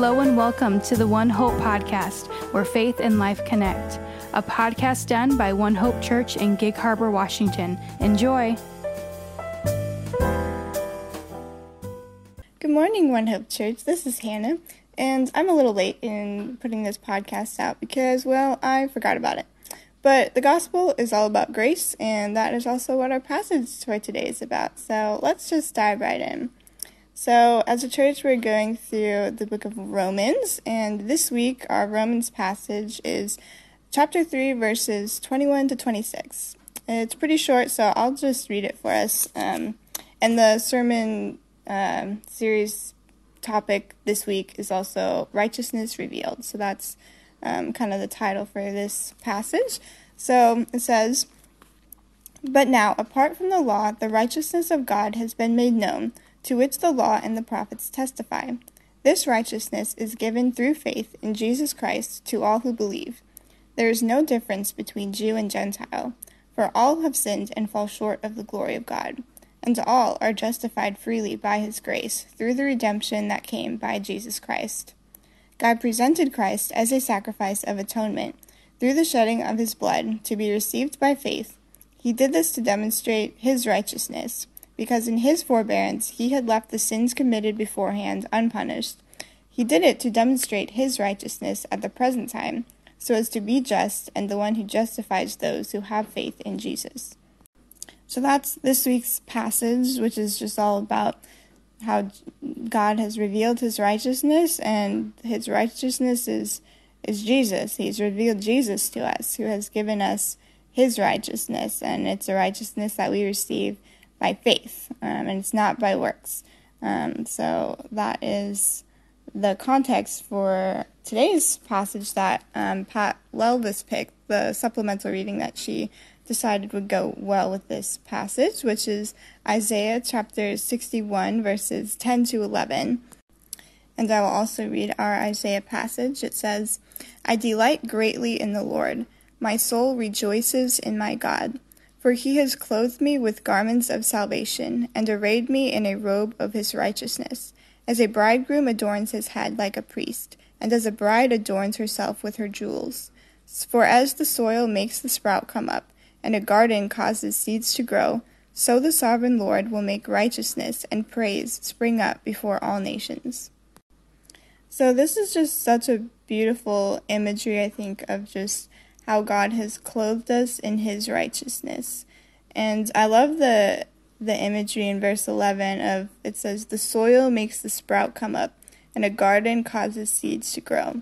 Hello and welcome to the One Hope podcast, where faith and life connect. A podcast done by One Hope Church in Gig Harbor, Washington. Enjoy. Good morning, One Hope Church. This is Hannah, and I'm a little late in putting this podcast out because, well, I forgot about it. But the gospel is all about grace, and that is also what our passage for today is about. So let's just dive right in. So, as a church, we're going through the book of Romans, and this week our Romans passage is chapter 3, verses 21 to 26. It's pretty short, so I'll just read it for us. Um, and the sermon um, series topic this week is also Righteousness Revealed. So, that's um, kind of the title for this passage. So, it says, But now, apart from the law, the righteousness of God has been made known to which the law and the prophets testify. This righteousness is given through faith in Jesus Christ to all who believe. There is no difference between Jew and Gentile, for all have sinned and fall short of the glory of God, and all are justified freely by his grace through the redemption that came by Jesus Christ. God presented Christ as a sacrifice of atonement through the shedding of his blood to be received by faith. He did this to demonstrate his righteousness because in his forbearance he had left the sins committed beforehand unpunished. He did it to demonstrate his righteousness at the present time, so as to be just and the one who justifies those who have faith in Jesus. So that's this week's passage, which is just all about how God has revealed his righteousness, and his righteousness is, is Jesus. He's revealed Jesus to us, who has given us his righteousness, and it's a righteousness that we receive by faith, um, and it's not by works. Um, so that is the context for today's passage that um, Pat Lelvis picked, the supplemental reading that she decided would go well with this passage, which is Isaiah chapter 61, verses 10 to 11. And I will also read our Isaiah passage. It says, I delight greatly in the Lord. My soul rejoices in my God. For he has clothed me with garments of salvation, and arrayed me in a robe of his righteousness, as a bridegroom adorns his head like a priest, and as a bride adorns herself with her jewels. For as the soil makes the sprout come up, and a garden causes seeds to grow, so the sovereign Lord will make righteousness and praise spring up before all nations. So, this is just such a beautiful imagery, I think, of just how God has clothed us in his righteousness. And I love the the imagery in verse 11 of it says the soil makes the sprout come up and a garden causes seeds to grow.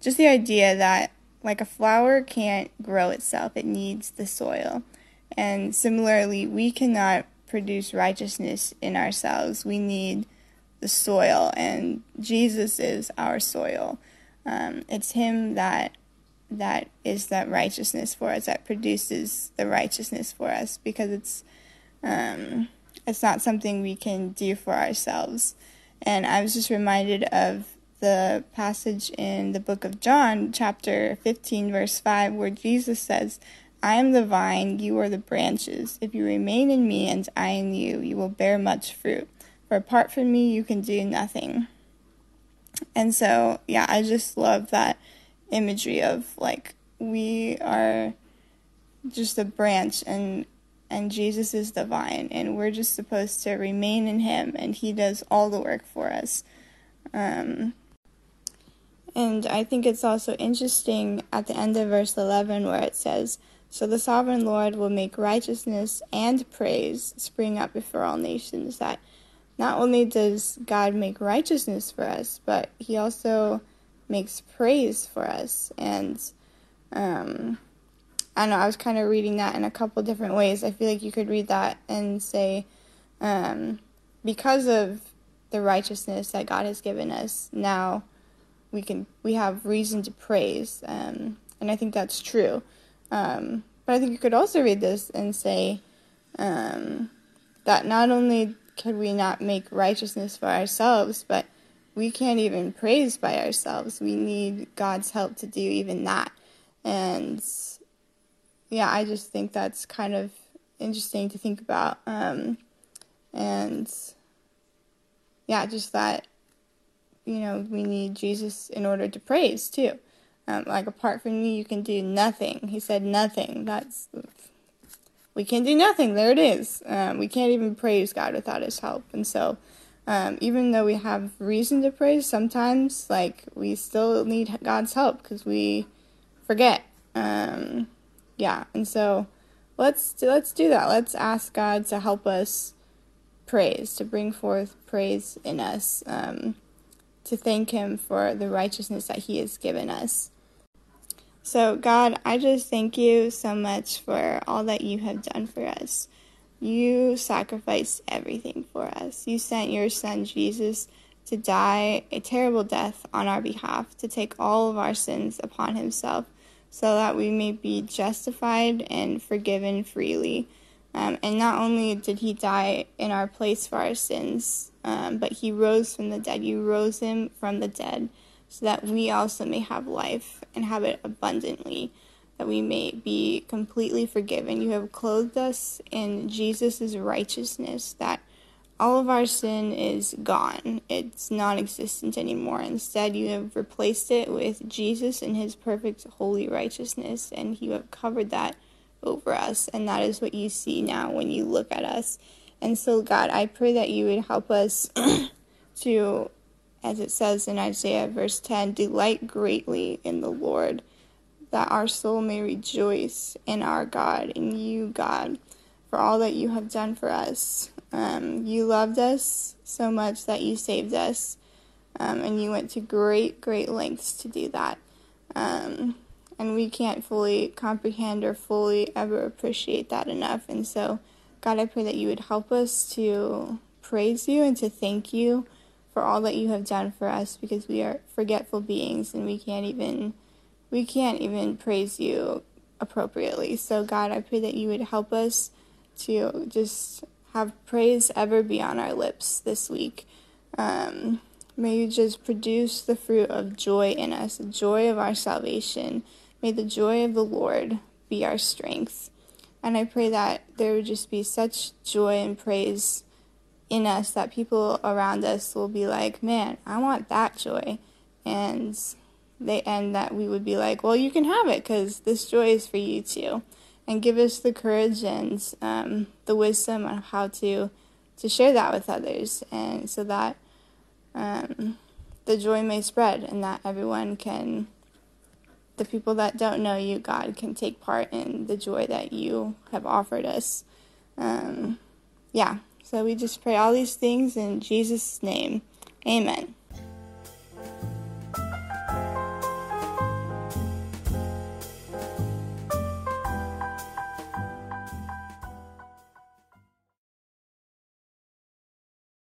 Just the idea that like a flower can't grow itself, it needs the soil. And similarly, we cannot produce righteousness in ourselves. We need the soil, and Jesus is our soil. Um, it's Him that that is that righteousness for us that produces the righteousness for us because it's um, it's not something we can do for ourselves. And i was just reminded of the passage in the book of john chapter 15 verse 5 where jesus says i am the vine you are the branches. If you remain in me and i in you you will bear much fruit. For apart from me you can do nothing. And so yeah i just love that imagery of like we are just a branch and and Jesus is the vine and we're just supposed to remain in him and he does all the work for us. Um, and I think it's also interesting at the end of verse 11 where it says, So the sovereign Lord will make righteousness and praise spring up before all nations. That not only does God make righteousness for us, but he also makes praise for us. And um, I don't know, I was kind of reading that in a couple different ways. I feel like you could read that and say, um, because of the righteousness that God has given us, now we can we have reason to praise, um, and I think that's true. Um, but I think you could also read this and say um, that not only could we not make righteousness for ourselves, but we can't even praise by ourselves. We need God's help to do even that. And yeah, I just think that's kind of interesting to think about. Um, and yeah, just that you know, we need Jesus in order to praise too. Um, like apart from me, you can do nothing. He said nothing. That's we can do nothing. There it is. Um, we can't even praise God without His help. And so, um, even though we have reason to praise, sometimes like we still need God's help because we forget. Um, yeah, and so let's let's do that. Let's ask God to help us praise, to bring forth praise in us, um, to thank Him for the righteousness that He has given us. So, God, I just thank you so much for all that you have done for us. You sacrificed everything for us. You sent your son Jesus to die a terrible death on our behalf, to take all of our sins upon himself, so that we may be justified and forgiven freely. Um, and not only did he die in our place for our sins, um, but he rose from the dead. You rose him from the dead so that we also may have life and have it abundantly, that we may be completely forgiven. You have clothed us in Jesus' righteousness, that all of our sin is gone. It's non existent anymore. Instead, you have replaced it with Jesus and his perfect holy righteousness, and you have covered that over us. And that is what you see now when you look at us. And so, God, I pray that you would help us to as it says in Isaiah verse 10 delight greatly in the Lord, that our soul may rejoice in our God, in you, God, for all that you have done for us. Um, you loved us so much that you saved us, um, and you went to great, great lengths to do that. Um, and we can't fully comprehend or fully ever appreciate that enough. And so, God, I pray that you would help us to praise you and to thank you for all that you have done for us because we are forgetful beings and we can't even we can't even praise you appropriately. So God, I pray that you would help us to just have praise ever be on our lips this week. Um, may you just produce the fruit of joy in us, the joy of our salvation. May the joy of the Lord be our strength. And I pray that there would just be such joy and praise in us that people around us will be like, man, I want that joy. And they and that we would be like, well, you can have it because this joy is for you too, and give us the courage and um, the wisdom on how to to share that with others, and so that um, the joy may spread and that everyone can, the people that don't know you, God, can take part in the joy that you have offered us. Um, yeah. So we just pray all these things in Jesus' name. Amen.